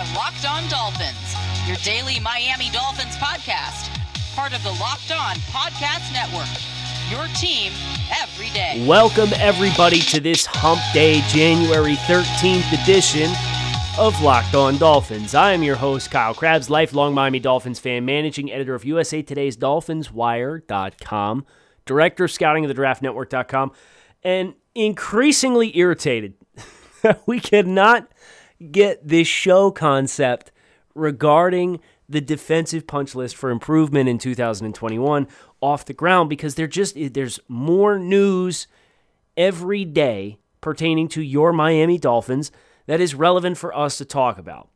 are Locked On Dolphins, your daily Miami Dolphins podcast, part of the Locked On Podcast Network. Your team every day. Welcome, everybody, to this Hump Day, January 13th edition of Locked On Dolphins. I am your host, Kyle Crabbs, lifelong Miami Dolphins fan, managing editor of USA Today's DolphinsWire.com, director of scouting of the Draft Network.com, and increasingly irritated we cannot get this show concept regarding the defensive punch list for improvement in 2021 off the ground because there just there's more news every day pertaining to your Miami Dolphins that is relevant for us to talk about.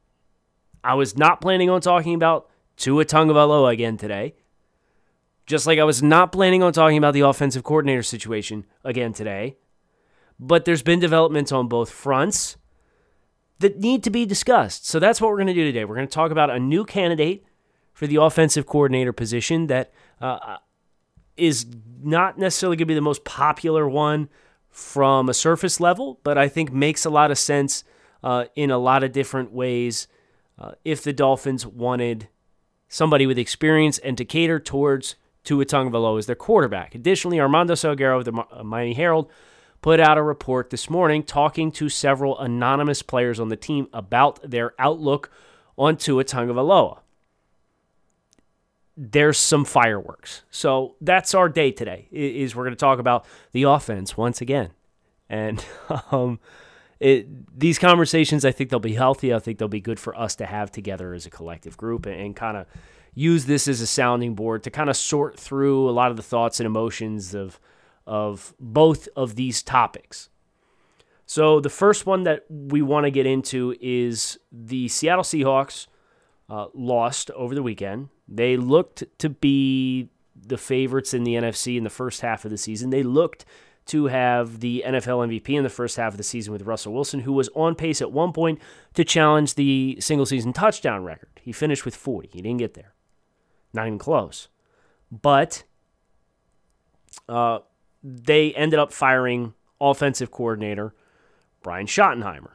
I was not planning on talking about Tua Tagovailoa again today. Just like I was not planning on talking about the offensive coordinator situation again today. But there's been developments on both fronts that need to be discussed. So that's what we're going to do today. We're going to talk about a new candidate for the offensive coordinator position that uh, is not necessarily going to be the most popular one from a surface level, but I think makes a lot of sense uh, in a lot of different ways uh, if the Dolphins wanted somebody with experience and to cater towards Tua Tagovailoa as their quarterback. Additionally, Armando Salguero of the uh, Miami Herald put out a report this morning talking to several anonymous players on the team about their outlook on Tua Tagovailoa. There's some fireworks. So that's our day today. Is we're going to talk about the offense once again, and um, it, these conversations I think they'll be healthy. I think they'll be good for us to have together as a collective group and, and kind of use this as a sounding board to kind of sort through a lot of the thoughts and emotions of of both of these topics. So, the first one that we want to get into is the Seattle Seahawks uh, lost over the weekend. They looked to be the favorites in the NFC in the first half of the season. They looked to have the NFL MVP in the first half of the season with Russell Wilson, who was on pace at one point to challenge the single season touchdown record. He finished with 40. He didn't get there. Not even close. But uh, they ended up firing offensive coordinator Brian Schottenheimer.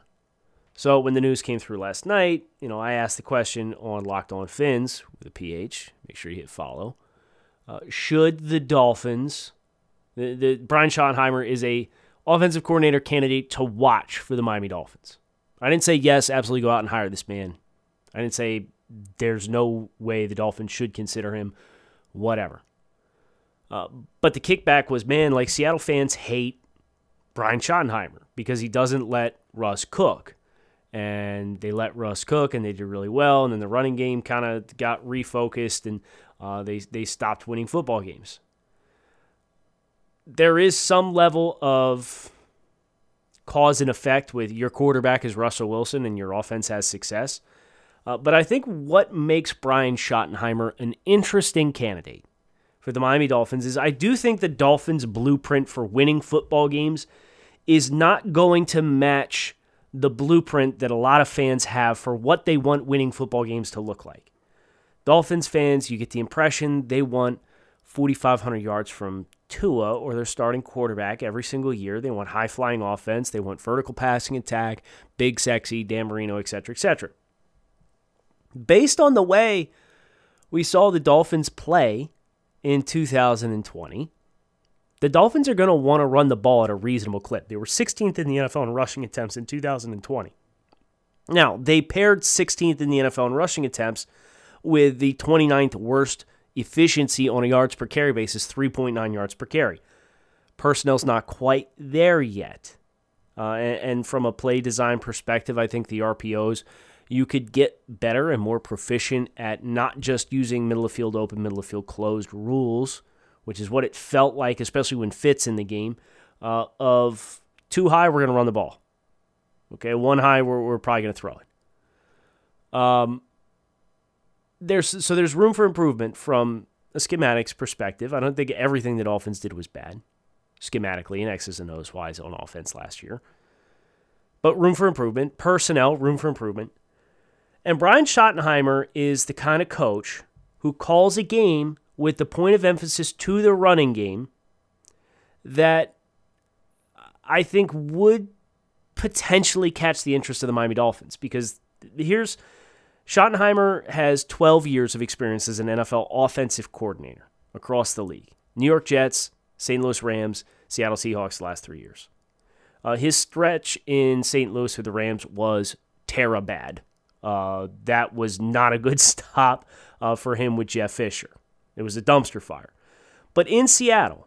So when the news came through last night, you know, I asked the question on Locked On Phins with a PH. Make sure you hit follow. Uh, should the Dolphins, the, the Brian Schottenheimer is a offensive coordinator candidate to watch for the Miami Dolphins. I didn't say yes, absolutely go out and hire this man. I didn't say there's no way the Dolphins should consider him. Whatever. Uh, but the kickback was, man, like Seattle fans hate Brian Schottenheimer because he doesn't let Russ cook. And they let Russ cook, and they did really well. And then the running game kind of got refocused, and uh, they they stopped winning football games. There is some level of cause and effect with your quarterback is Russell Wilson, and your offense has success. Uh, but I think what makes Brian Schottenheimer an interesting candidate for the Miami Dolphins is I do think the Dolphins' blueprint for winning football games is not going to match the blueprint that a lot of fans have for what they want winning football games to look like. Dolphins fans, you get the impression they want 4,500 yards from Tua or their starting quarterback every single year. They want high flying offense. They want vertical passing attack, big, sexy, Dan Marino, etc., etc. Based on the way we saw the Dolphins play in 2020. The Dolphins are going to want to run the ball at a reasonable clip. They were 16th in the NFL in rushing attempts in 2020. Now, they paired 16th in the NFL in rushing attempts with the 29th worst efficiency on a yards per carry basis, 3.9 yards per carry. Personnel's not quite there yet. Uh, and, and from a play design perspective, I think the RPOs you could get better and more proficient at not just using middle of field open, middle of field closed rules, which is what it felt like, especially when Fitz in the game, uh, of two high, we're going to run the ball. Okay, one high, we're, we're probably going to throw it. Um, there's so there's room for improvement from a schematics perspective. I don't think everything that Dolphins did was bad schematically and X's and O's wise on offense last year. But room for improvement, personnel, room for improvement. And Brian Schottenheimer is the kind of coach who calls a game with the point of emphasis to the running game that I think would potentially catch the interest of the Miami Dolphins because here's Schottenheimer has 12 years of experience as an NFL offensive coordinator across the league. New York Jets, St. Louis Rams, Seattle Seahawks the last three years. Uh, his stretch in St. Louis with the Rams was terra bad. Uh, that was not a good stop uh, for him with Jeff Fisher. It was a dumpster fire. But in Seattle,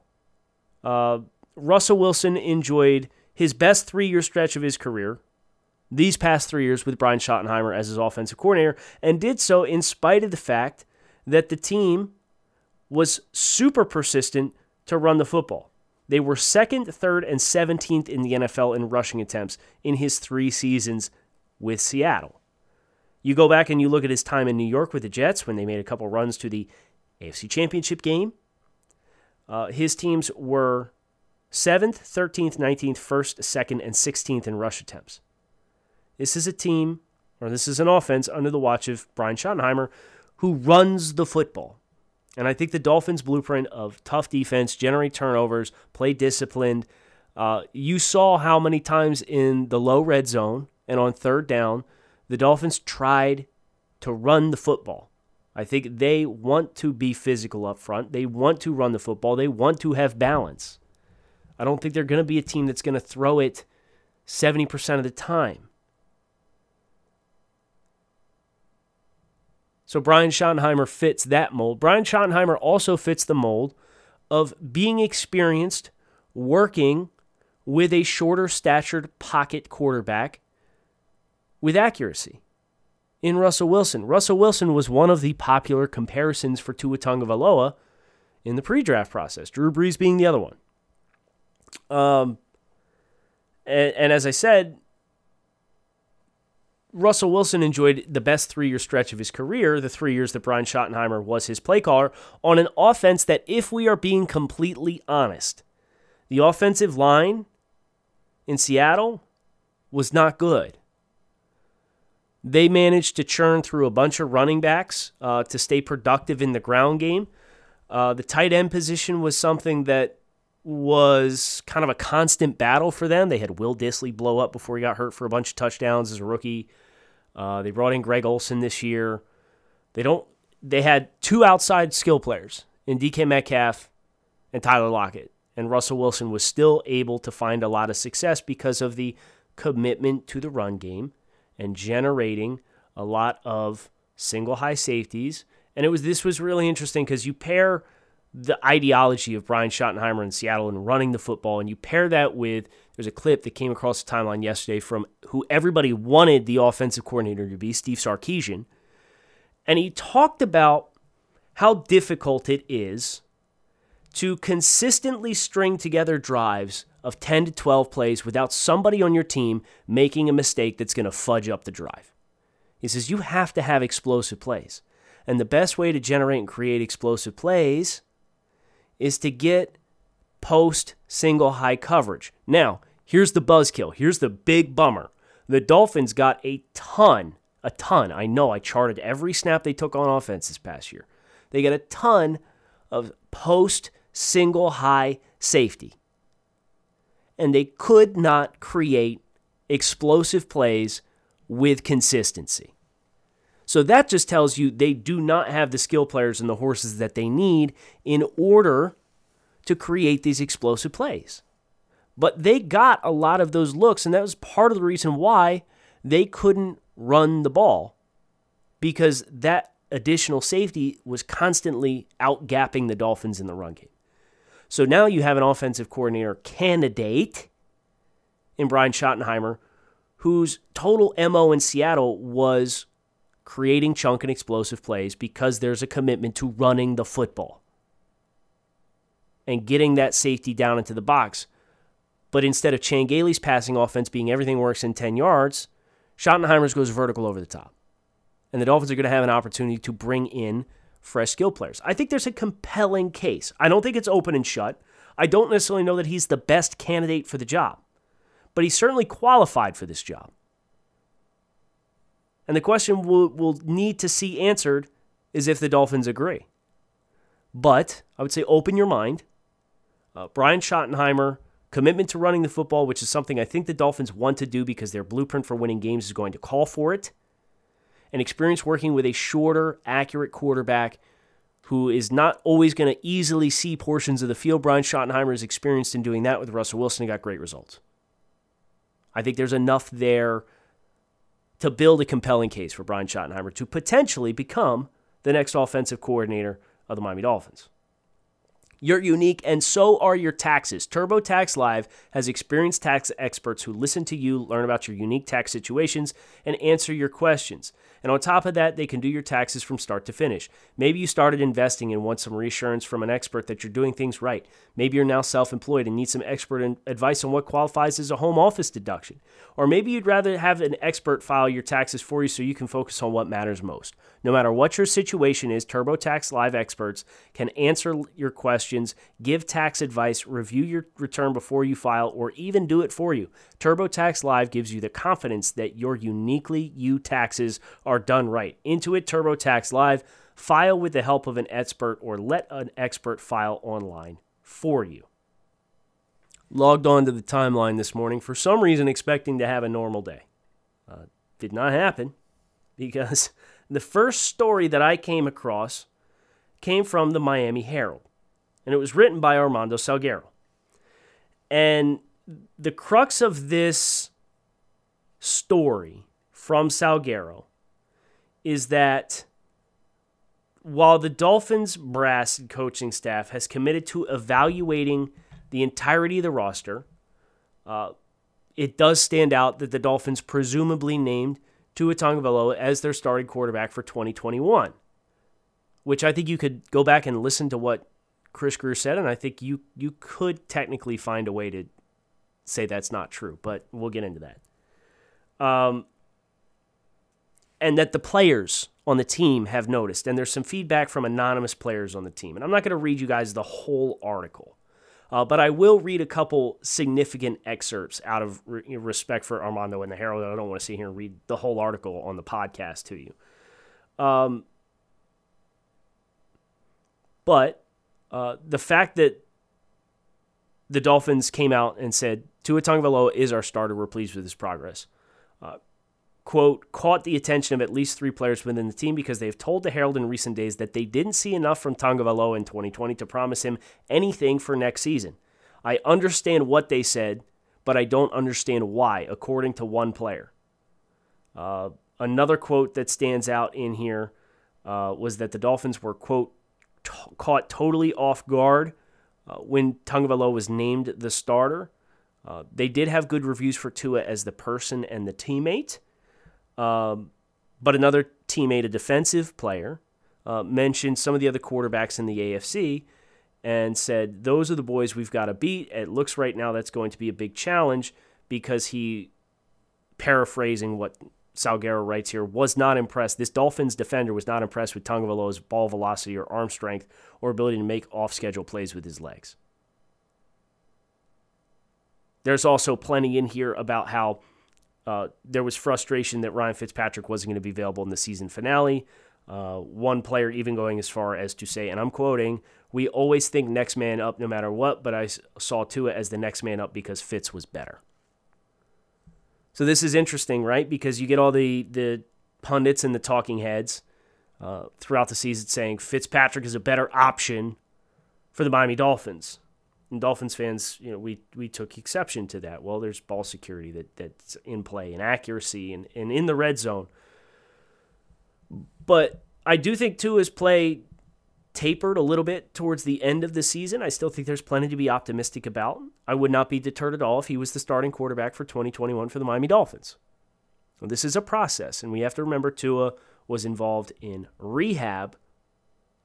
uh, Russell Wilson enjoyed his best three year stretch of his career these past three years with Brian Schottenheimer as his offensive coordinator, and did so in spite of the fact that the team was super persistent to run the football. They were second, third, and 17th in the NFL in rushing attempts in his three seasons with Seattle. You go back and you look at his time in New York with the Jets when they made a couple runs to the AFC Championship game. Uh, his teams were 7th, 13th, 19th, 1st, 2nd, and 16th in rush attempts. This is a team, or this is an offense under the watch of Brian Schottenheimer, who runs the football. And I think the Dolphins' blueprint of tough defense, generate turnovers, play disciplined. Uh, you saw how many times in the low red zone and on third down, the Dolphins tried to run the football. I think they want to be physical up front. They want to run the football. They want to have balance. I don't think they're going to be a team that's going to throw it 70% of the time. So Brian Schottenheimer fits that mold. Brian Schottenheimer also fits the mold of being experienced working with a shorter statured pocket quarterback with accuracy. In Russell Wilson, Russell Wilson was one of the popular comparisons for Tua Tagovailoa in the pre-draft process. Drew Brees being the other one. Um, and, and as I said, Russell Wilson enjoyed the best three year stretch of his career, the three years that Brian Schottenheimer was his play caller, on an offense that, if we are being completely honest, the offensive line in Seattle was not good. They managed to churn through a bunch of running backs uh, to stay productive in the ground game. Uh, the tight end position was something that was kind of a constant battle for them. They had Will Dissly blow up before he got hurt for a bunch of touchdowns as a rookie. Uh, they brought in Greg Olsen this year. They don't. They had two outside skill players in DK Metcalf and Tyler Lockett, and Russell Wilson was still able to find a lot of success because of the commitment to the run game and generating a lot of single high safeties. And it was this was really interesting because you pair the ideology of Brian Schottenheimer in Seattle and running the football, and you pair that with there's a clip that came across the timeline yesterday from who everybody wanted the offensive coordinator to be, Steve Sarkisian, and he talked about how difficult it is to consistently string together drives of 10 to 12 plays without somebody on your team making a mistake that's going to fudge up the drive. He says you have to have explosive plays. And the best way to generate and create explosive plays is to get post single high coverage. Now, here's the buzzkill. Here's the big bummer. The Dolphins got a ton, a ton. I know I charted every snap they took on offense this past year. They got a ton of post single high safety. And they could not create explosive plays with consistency. So that just tells you they do not have the skill players and the horses that they need in order to create these explosive plays. But they got a lot of those looks, and that was part of the reason why they couldn't run the ball because that additional safety was constantly outgapping the Dolphins in the run game. So now you have an offensive coordinator candidate in Brian Schottenheimer whose total MO in Seattle was creating chunk and explosive plays because there's a commitment to running the football and getting that safety down into the box. But instead of Chan passing offense being everything works in 10 yards, Schottenheimer's goes vertical over the top. And the Dolphins are going to have an opportunity to bring in fresh skill players. I think there's a compelling case. I don't think it's open and shut. I don't necessarily know that he's the best candidate for the job, but he's certainly qualified for this job. And the question we'll, we'll need to see answered is if the Dolphins agree. But I would say open your mind. Uh, Brian Schottenheimer, commitment to running the football, which is something I think the Dolphins want to do because their blueprint for winning games is going to call for it. And experience working with a shorter, accurate quarterback who is not always going to easily see portions of the field. Brian Schottenheimer is experienced in doing that with Russell Wilson and got great results. I think there's enough there to build a compelling case for Brian Schottenheimer to potentially become the next offensive coordinator of the Miami Dolphins. You're unique, and so are your taxes. TurboTax Live has experienced tax experts who listen to you, learn about your unique tax situations, and answer your questions. And on top of that, they can do your taxes from start to finish. Maybe you started investing and want some reassurance from an expert that you're doing things right. Maybe you're now self employed and need some expert advice on what qualifies as a home office deduction. Or maybe you'd rather have an expert file your taxes for you so you can focus on what matters most. No matter what your situation is, TurboTax Live experts can answer your questions, give tax advice, review your return before you file, or even do it for you. TurboTax Live gives you the confidence that your uniquely you taxes are done right. Intuit TurboTax Live, file with the help of an expert or let an expert file online for you. Logged on to the timeline this morning for some reason expecting to have a normal day. Uh, did not happen because the first story that I came across came from the Miami Herald, and it was written by Armando Salguero. And the crux of this story from Salguero is that while the Dolphins brass and coaching staff has committed to evaluating the entirety of the roster, uh, it does stand out that the Dolphins presumably named Tua Tagovailoa as their starting quarterback for 2021, which I think you could go back and listen to what Chris Grier said, and I think you you could technically find a way to say that's not true, but we'll get into that. Um, and that the players on the team have noticed, and there's some feedback from anonymous players on the team, and I'm not going to read you guys the whole article. Uh, but I will read a couple significant excerpts out of re- respect for Armando and the Herald. I don't want to sit here and read the whole article on the podcast to you. Um, but uh, the fact that the Dolphins came out and said Tua Tagovailoa is our starter, we're pleased with his progress. Uh, quote, caught the attention of at least three players within the team because they have told the Herald in recent days that they didn't see enough from Tagovailoa in 2020 to promise him anything for next season. I understand what they said, but I don't understand why, according to one player. Uh, another quote that stands out in here uh, was that the Dolphins were, quote, t- caught totally off guard uh, when Tagovailoa was named the starter. Uh, they did have good reviews for Tua as the person and the teammate. Um, but another teammate, a defensive player, uh, mentioned some of the other quarterbacks in the AFC and said, Those are the boys we've got to beat. It looks right now that's going to be a big challenge because he, paraphrasing what Salguero writes here, was not impressed. This Dolphins defender was not impressed with Tagovailoa's ball velocity or arm strength or ability to make off schedule plays with his legs. There's also plenty in here about how uh, there was frustration that Ryan Fitzpatrick wasn't going to be available in the season finale. Uh, one player even going as far as to say, and I'm quoting, we always think next man up no matter what, but I saw Tua as the next man up because Fitz was better. So this is interesting, right? Because you get all the, the pundits and the talking heads uh, throughout the season saying Fitzpatrick is a better option for the Miami Dolphins. And Dolphins fans, you know, we we took exception to that. Well, there's ball security that that's in play and accuracy and, and in the red zone. But I do think Tua's play tapered a little bit towards the end of the season. I still think there's plenty to be optimistic about. I would not be deterred at all if he was the starting quarterback for 2021 for the Miami Dolphins. Well, this is a process, and we have to remember Tua was involved in rehab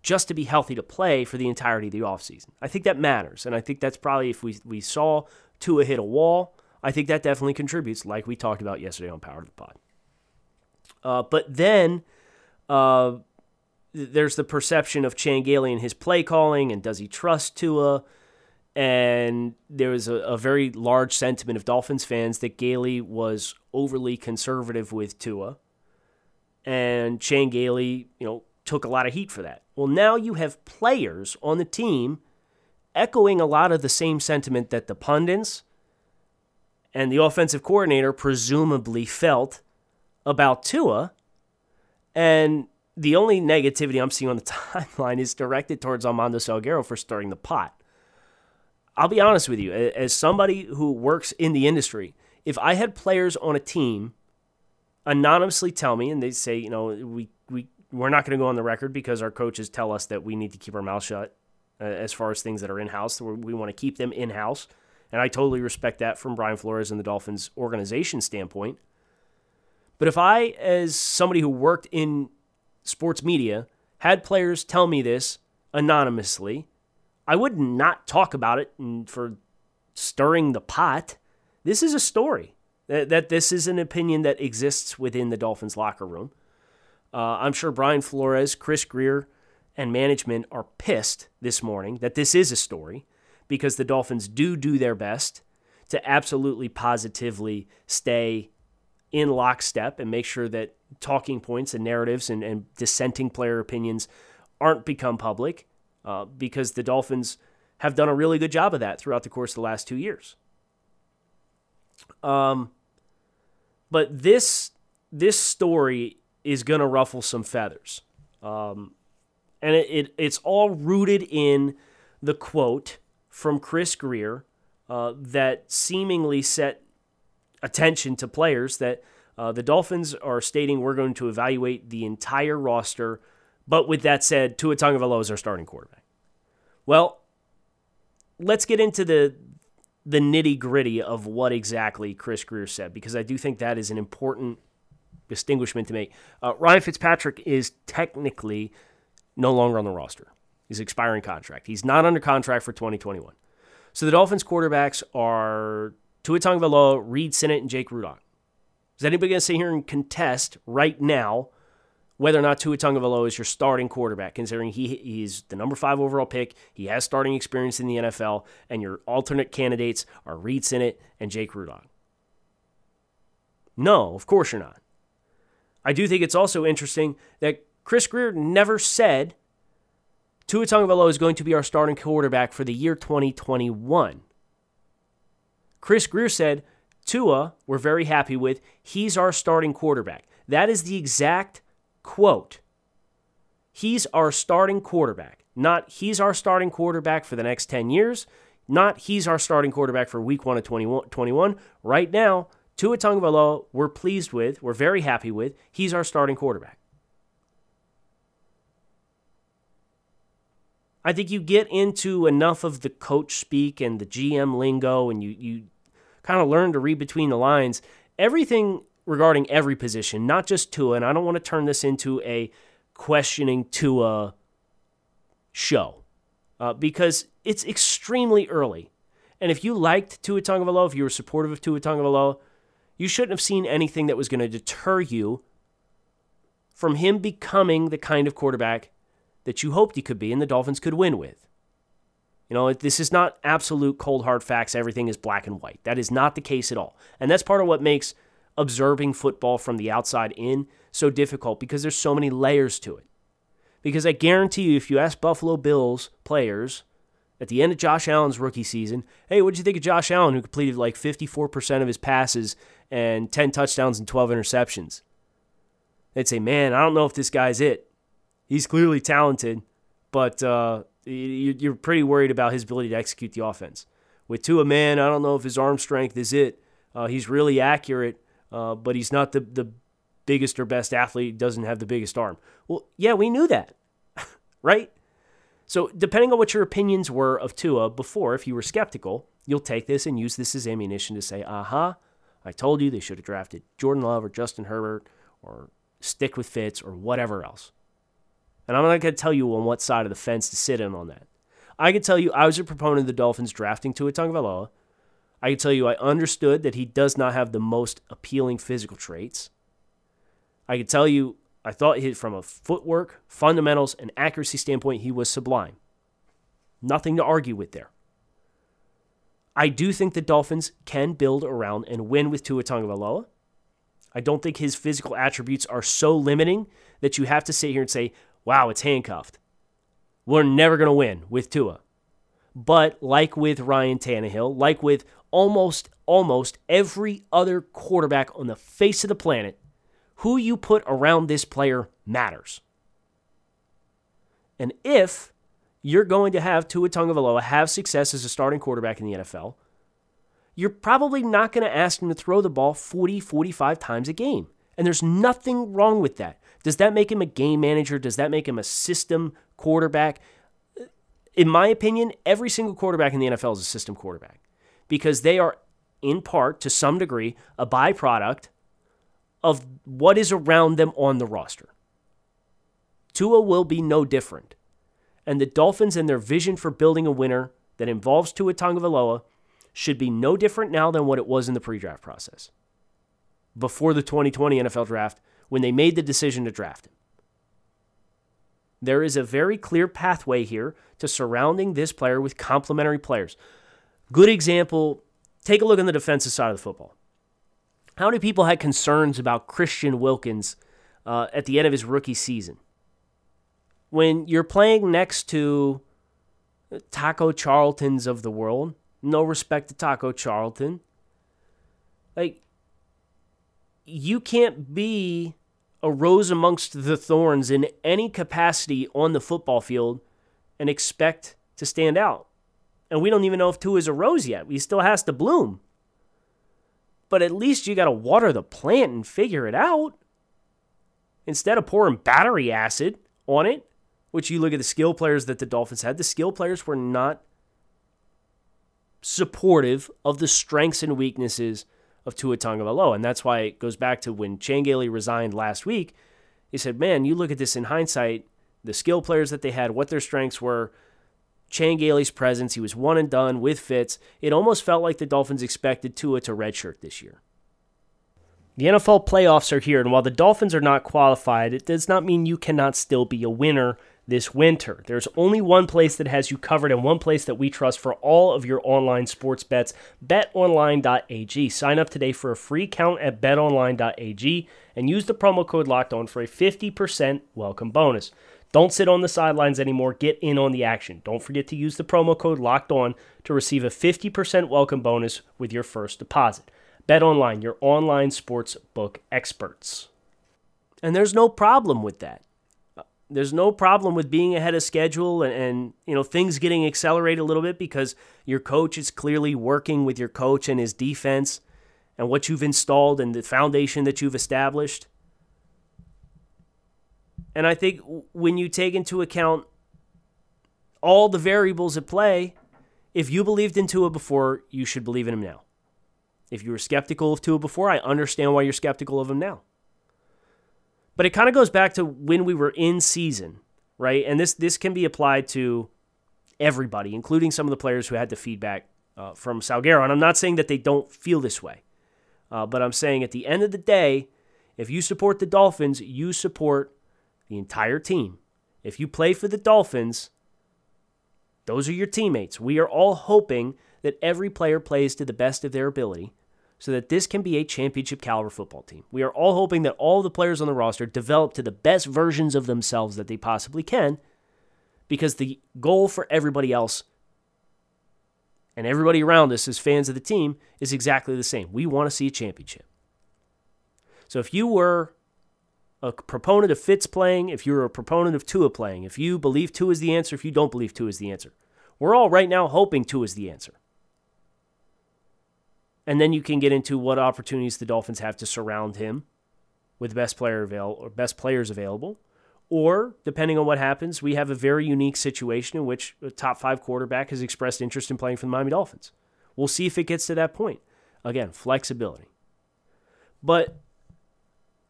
just to be healthy to play for the entirety of the offseason. I think that matters. And I think that's probably if we, we saw Tua hit a wall, I think that definitely contributes, like we talked about yesterday on Power to the Pod. Uh, but then uh, there's the perception of Chan Gailey and his play calling, and does he trust Tua? And there was a, a very large sentiment of Dolphins fans that Gailey was overly conservative with Tua. And Chan Gailey, you know, took a lot of heat for that. Well, now you have players on the team echoing a lot of the same sentiment that the pundits and the offensive coordinator presumably felt about Tua. And the only negativity I'm seeing on the timeline is directed towards Armando Salguero for stirring the pot. I'll be honest with you, as somebody who works in the industry, if I had players on a team anonymously tell me and they say, you know, we, we, we're not going to go on the record because our coaches tell us that we need to keep our mouth shut uh, as far as things that are in house. We want to keep them in house. And I totally respect that from Brian Flores and the Dolphins organization standpoint. But if I, as somebody who worked in sports media, had players tell me this anonymously, I would not talk about it for stirring the pot. This is a story that, that this is an opinion that exists within the Dolphins locker room. Uh, I'm sure Brian Flores, Chris Grier, and management are pissed this morning that this is a story because the Dolphins do do their best to absolutely positively stay in lockstep and make sure that talking points and narratives and, and dissenting player opinions aren't become public uh, because the Dolphins have done a really good job of that throughout the course of the last two years. Um, but this this story is going to ruffle some feathers, um, and it, it, it's all rooted in the quote from Chris Grier uh, that seemingly set attention to players that uh, the Dolphins are stating we're going to evaluate the entire roster but with that said, Tua Tagovailoa is our starting quarterback. Well, let's get into the the nitty gritty of what exactly Chris Grier said because I do think that is an important distinguishment to make. Uh, Ryan Fitzpatrick is technically no longer on the roster. He's expiring contract. He's not under contract for 2021. So the Dolphins quarterbacks are Tua Tagovailoa, Reid Sinnett, and Jake Rudock. Is anybody going to sit here and contest right now whether or not Tua Tagovailoa is your starting quarterback, considering he he's the number five overall pick. He has starting experience in the NFL, and your alternate candidates are Reid Sinnett and Jake Rudock. No, of course you're not. I do think it's also interesting that Chris Grier never said Tua Tagovailoa is going to be our starting quarterback for the year 2021. Chris Grier said, Tua, we're very happy with. He's our starting quarterback. That is the exact quote, he's our starting quarterback. Not he's our starting quarterback for the next 10 years, not he's our starting quarterback for week one of 2021. Right now, Tua Tagovailoa, we're pleased with, we're very happy with. He's our starting quarterback. I think you get into enough of the coach speak and the GM lingo, and you you kind of learn to read between the lines. Everything regarding every position, not just Tua. And I don't want to turn this into a questioning Tua show uh, because it's extremely early. And if you liked Tua Tagovailoa, if you were supportive of Tua Tagovailoa, you shouldn't have seen anything that was going to deter you from him becoming the kind of quarterback that you hoped he could be and the Dolphins could win with. You know, this is not absolute cold hard facts. Everything is black and white. That is not the case at all. And that's part of what makes observing football from the outside in so difficult because there's so many layers to it. Because I guarantee you, if you ask Buffalo Bills players at the end of Josh Allen's rookie season, hey, what did you think of Josh Allen, who completed like 54% of his passes and 10 touchdowns and 12 interceptions? They'd say, man, I don't know if this guy's it. He's clearly talented, but uh, you're pretty worried about his ability to execute the offense. With Tua, man, I don't know if his arm strength is it. Uh, he's really accurate, uh, but he's not the, the biggest or best athlete, doesn't have the biggest arm. Well, yeah, we knew that, right? So, depending on what your opinions were of Tua before, if you were skeptical, you'll take this and use this as ammunition to say, aha, I told you they should have drafted Jordan Love or Justin Herbert or stick with Fitz or whatever else. And I'm not going to tell you on what side of the fence to sit in on that. I can tell you I was a proponent of the Dolphins drafting Tua Tagovailoa I can tell you I understood that he does not have the most appealing physical traits. I can tell you I thought he, from a footwork, fundamentals, and accuracy standpoint, he was sublime. Nothing to argue with there. I do think the Dolphins can build around and win with Tua Tagovailoa. I don't think his physical attributes are so limiting that you have to sit here and say, wow, it's handcuffed. We're never going to win with Tua. But like with Ryan Tannehill, like with almost almost every other quarterback on the face of the planet Who you put around this player matters. And if you're going to have Tua Tagovailoa have success as a starting quarterback in the NFL, you're probably not going to ask him to throw the ball 40, 45 times a game. And there's nothing wrong with that. Does that make him a game manager? Does that make him a system quarterback? In my opinion, every single quarterback in the NFL is a system quarterback because they are, in part, to some degree, a byproduct of what is around them on the roster. Tua will be no different. And the Dolphins and their vision for building a winner that involves Tua Tagovailoa should be no different now than what it was in the pre-draft process. Before the 2020 NFL draft, when they made the decision to draft him. There is a very clear pathway here to surrounding this player with complementary players. Good example, take a look on the defensive side of the football. How many people had concerns about Christian Wilkins uh, at the end of his rookie season? When you're playing next to Taco Charltons of the world, no respect to Taco Charlton, like, you can't be a rose amongst the thorns in any capacity on the football field and expect to stand out. And we don't even know if Tua is a rose yet. He still has to bloom but at least you got to water the plant and figure it out. Instead of pouring battery acid on it, which you look at the skill players that the Dolphins had, the skill players were not supportive of the strengths and weaknesses of Tua Tagovailoa. And that's why it goes back to when Chan Gailey resigned last week. He said, man, you look at this in hindsight, the skill players that they had, what their strengths were, Chan Gailey's presence. He was one and done with Fitz. It almost felt like the Dolphins expected Tua to redshirt this year. The NFL playoffs are here, and while the Dolphins are not qualified, it does not mean you cannot still be a winner this winter. There's only one place that has you covered and one place that we trust for all of your online sports bets betonline.ag. Sign up today for a free account at betonline.ag and use the promo code locked on for a 50% welcome bonus. Don't sit on the sidelines anymore. Get in on the action. Don't forget to use the promo code locked on to receive a 50% welcome bonus with your first deposit. BetOnline, your online sports book experts. And there's no problem with that. There's no problem with being ahead of schedule and, and you know things getting accelerated a little bit because your coach is clearly working with your coach and his defense and what you've installed and the foundation that you've established. And I think when you take into account all the variables at play, if you believed in Tua before, you should believe in him now. If you were skeptical of Tua before, I understand why you're skeptical of him now. But it kind of goes back to when we were in season, right? And this this can be applied to everybody, including some of the players who had the feedback uh, from Salguero. And I'm not saying that they don't feel this way, uh, but I'm saying at the end of the day, if you support the Dolphins, you support the entire team. If you play for the Dolphins, those are your teammates. We are all hoping that every player plays to the best of their ability so that this can be a championship caliber football team. We are all hoping that all the players on the roster develop to the best versions of themselves that they possibly can because the goal for everybody else and everybody around us as fans of the team is exactly the same. We want to see a championship. So if you were a proponent of Fitz playing, if you're a proponent of Tua playing, if you believe Tua is the answer, if you don't believe Tua is the answer. We're all right now hoping Tua is the answer. And then you can get into what opportunities the Dolphins have to surround him with best player avail or best players available. Or, depending on what happens, we have a very unique situation in which a top five quarterback has expressed interest in playing for the Miami Dolphins. We'll see if it gets to that point. Again, flexibility. But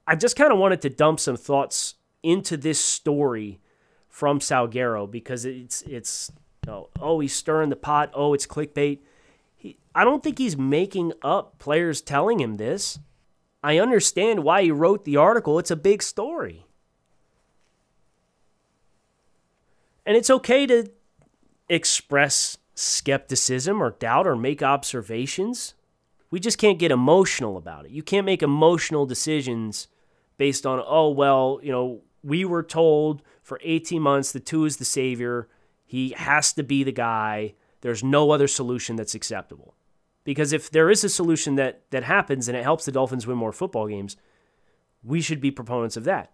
I just kind of wanted to dump some thoughts into this story from Salguero because it's it's you know, oh he's stirring the pot oh it's clickbait. I don't think he's making up players telling him this. I understand why he wrote the article. It's a big story. And it's okay to express skepticism or doubt or make observations. We just can't get emotional about it. You can't make emotional decisions based on, oh, well, you know, we were told for 18 months the two is the savior. He has to be the guy. There's no other solution that's acceptable. Because if there is a solution that, that happens and it helps the Dolphins win more football games, we should be proponents of that.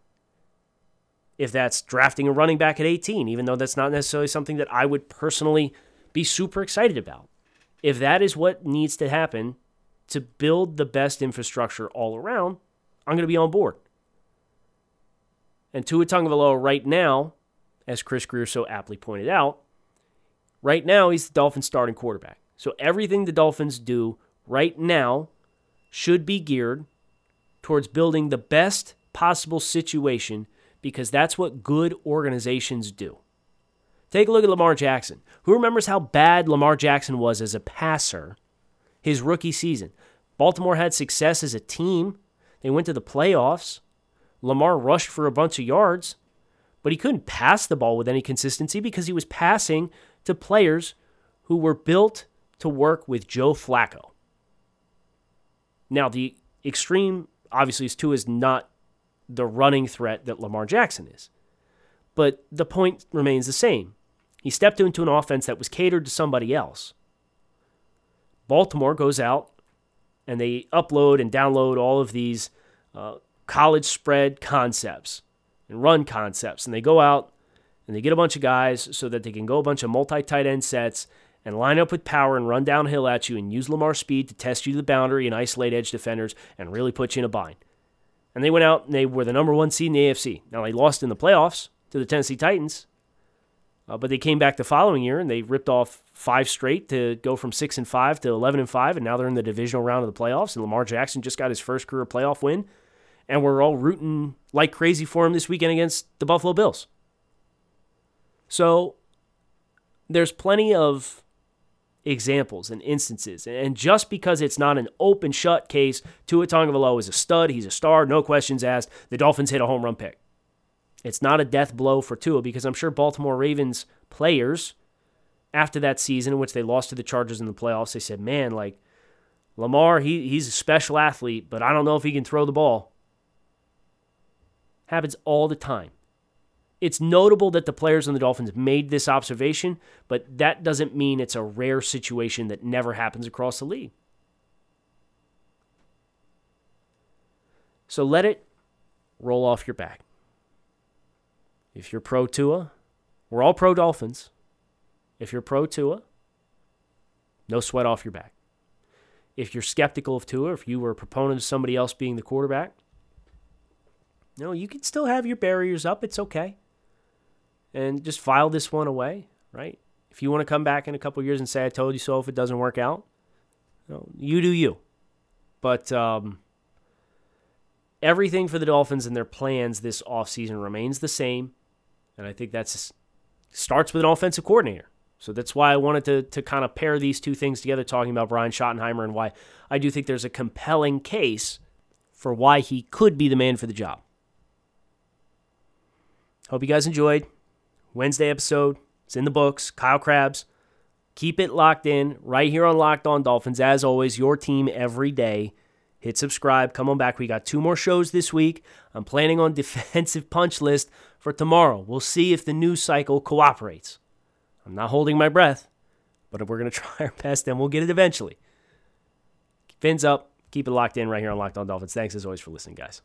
If that's drafting a running back at 18, even though that's not necessarily something that I would personally be super excited about. If that is what needs to happen to build the best infrastructure all around, I'm going to be on board. And Tua Tagovailoa right now, as Chris Grier so aptly pointed out, right now he's the Dolphins' starting quarterback. So everything the Dolphins do right now should be geared towards building the best possible situation because that's what good organizations do. Take a look at Lamar Jackson. Who remembers how bad Lamar Jackson was as a passer his rookie season? Baltimore had success as a team. They went to the playoffs. Lamar rushed for a bunch of yards, but he couldn't pass the ball with any consistency because he was passing to players who were built to work with Joe Flacco. Now, the extreme, obviously, is two is not the running threat that Lamar Jackson is. But the point remains the same. He stepped into an offense that was catered to somebody else. Baltimore goes out and they upload and download all of these uh, college spread concepts and run concepts. And they go out and they get a bunch of guys so that they can go a bunch of multi tight end sets and line up with power and run downhill at you and use Lamar's speed to test you to the boundary and isolate edge defenders and really put you in a bind. And they went out and they were the number one seed in the AFC. Now they lost in the playoffs to the Tennessee Titans, uh, but they came back the following year and they ripped off five straight to go from six and five to eleven and five, and now they're in the divisional round of the playoffs. And Lamar Jackson just got his first career playoff win, and we're all rooting like crazy for him this weekend against the Buffalo Bills. So there's plenty of examples and instances. And just because it's not an open shut case, Tua Tagovailoa is a stud, he's a star, no questions asked. The Dolphins hit a home run pick. It's not a death blow for Tua because I'm sure Baltimore Ravens players after that season in which they lost to the Chargers in the playoffs, they said, "Man, like Lamar, he he's a special athlete, but I don't know if he can throw the ball." Happens all the time. It's notable that the players on the Dolphins made this observation, but that doesn't mean it's a rare situation that never happens across the league. So let it roll off your back. If you're pro Tua, we're all pro Dolphins. If you're pro Tua, no sweat off your back. If you're skeptical of Tua, if you were a proponent of somebody else being the quarterback, no, you can still have your barriers up. It's okay and just file this one away, right? If you want to come back in a couple years and say, I told you so if it doesn't work out, you, know, you do you. But um, everything for the Dolphins and their plans this offseason remains the same. And I think that starts with an offensive coordinator. So that's why I wanted to, to kind of pair these two things together, talking about Brian Schottenheimer and why I do think there's a compelling case for why he could be the man for the job. Hope you guys enjoyed. Wednesday episode. It's in the books. Kyle Crabbs. Keep it locked in right here on Locked On Dolphins. As always, your team every day. Hit subscribe. Come on back. We got two more shows this week. I'm planning on defensive punch list for tomorrow. We'll see if the news cycle cooperates. I'm not holding my breath, but if we're going to try our best and we'll get it eventually. Fins up. Keep it locked in right here on Locked On Dolphins. Thanks as always for listening, guys.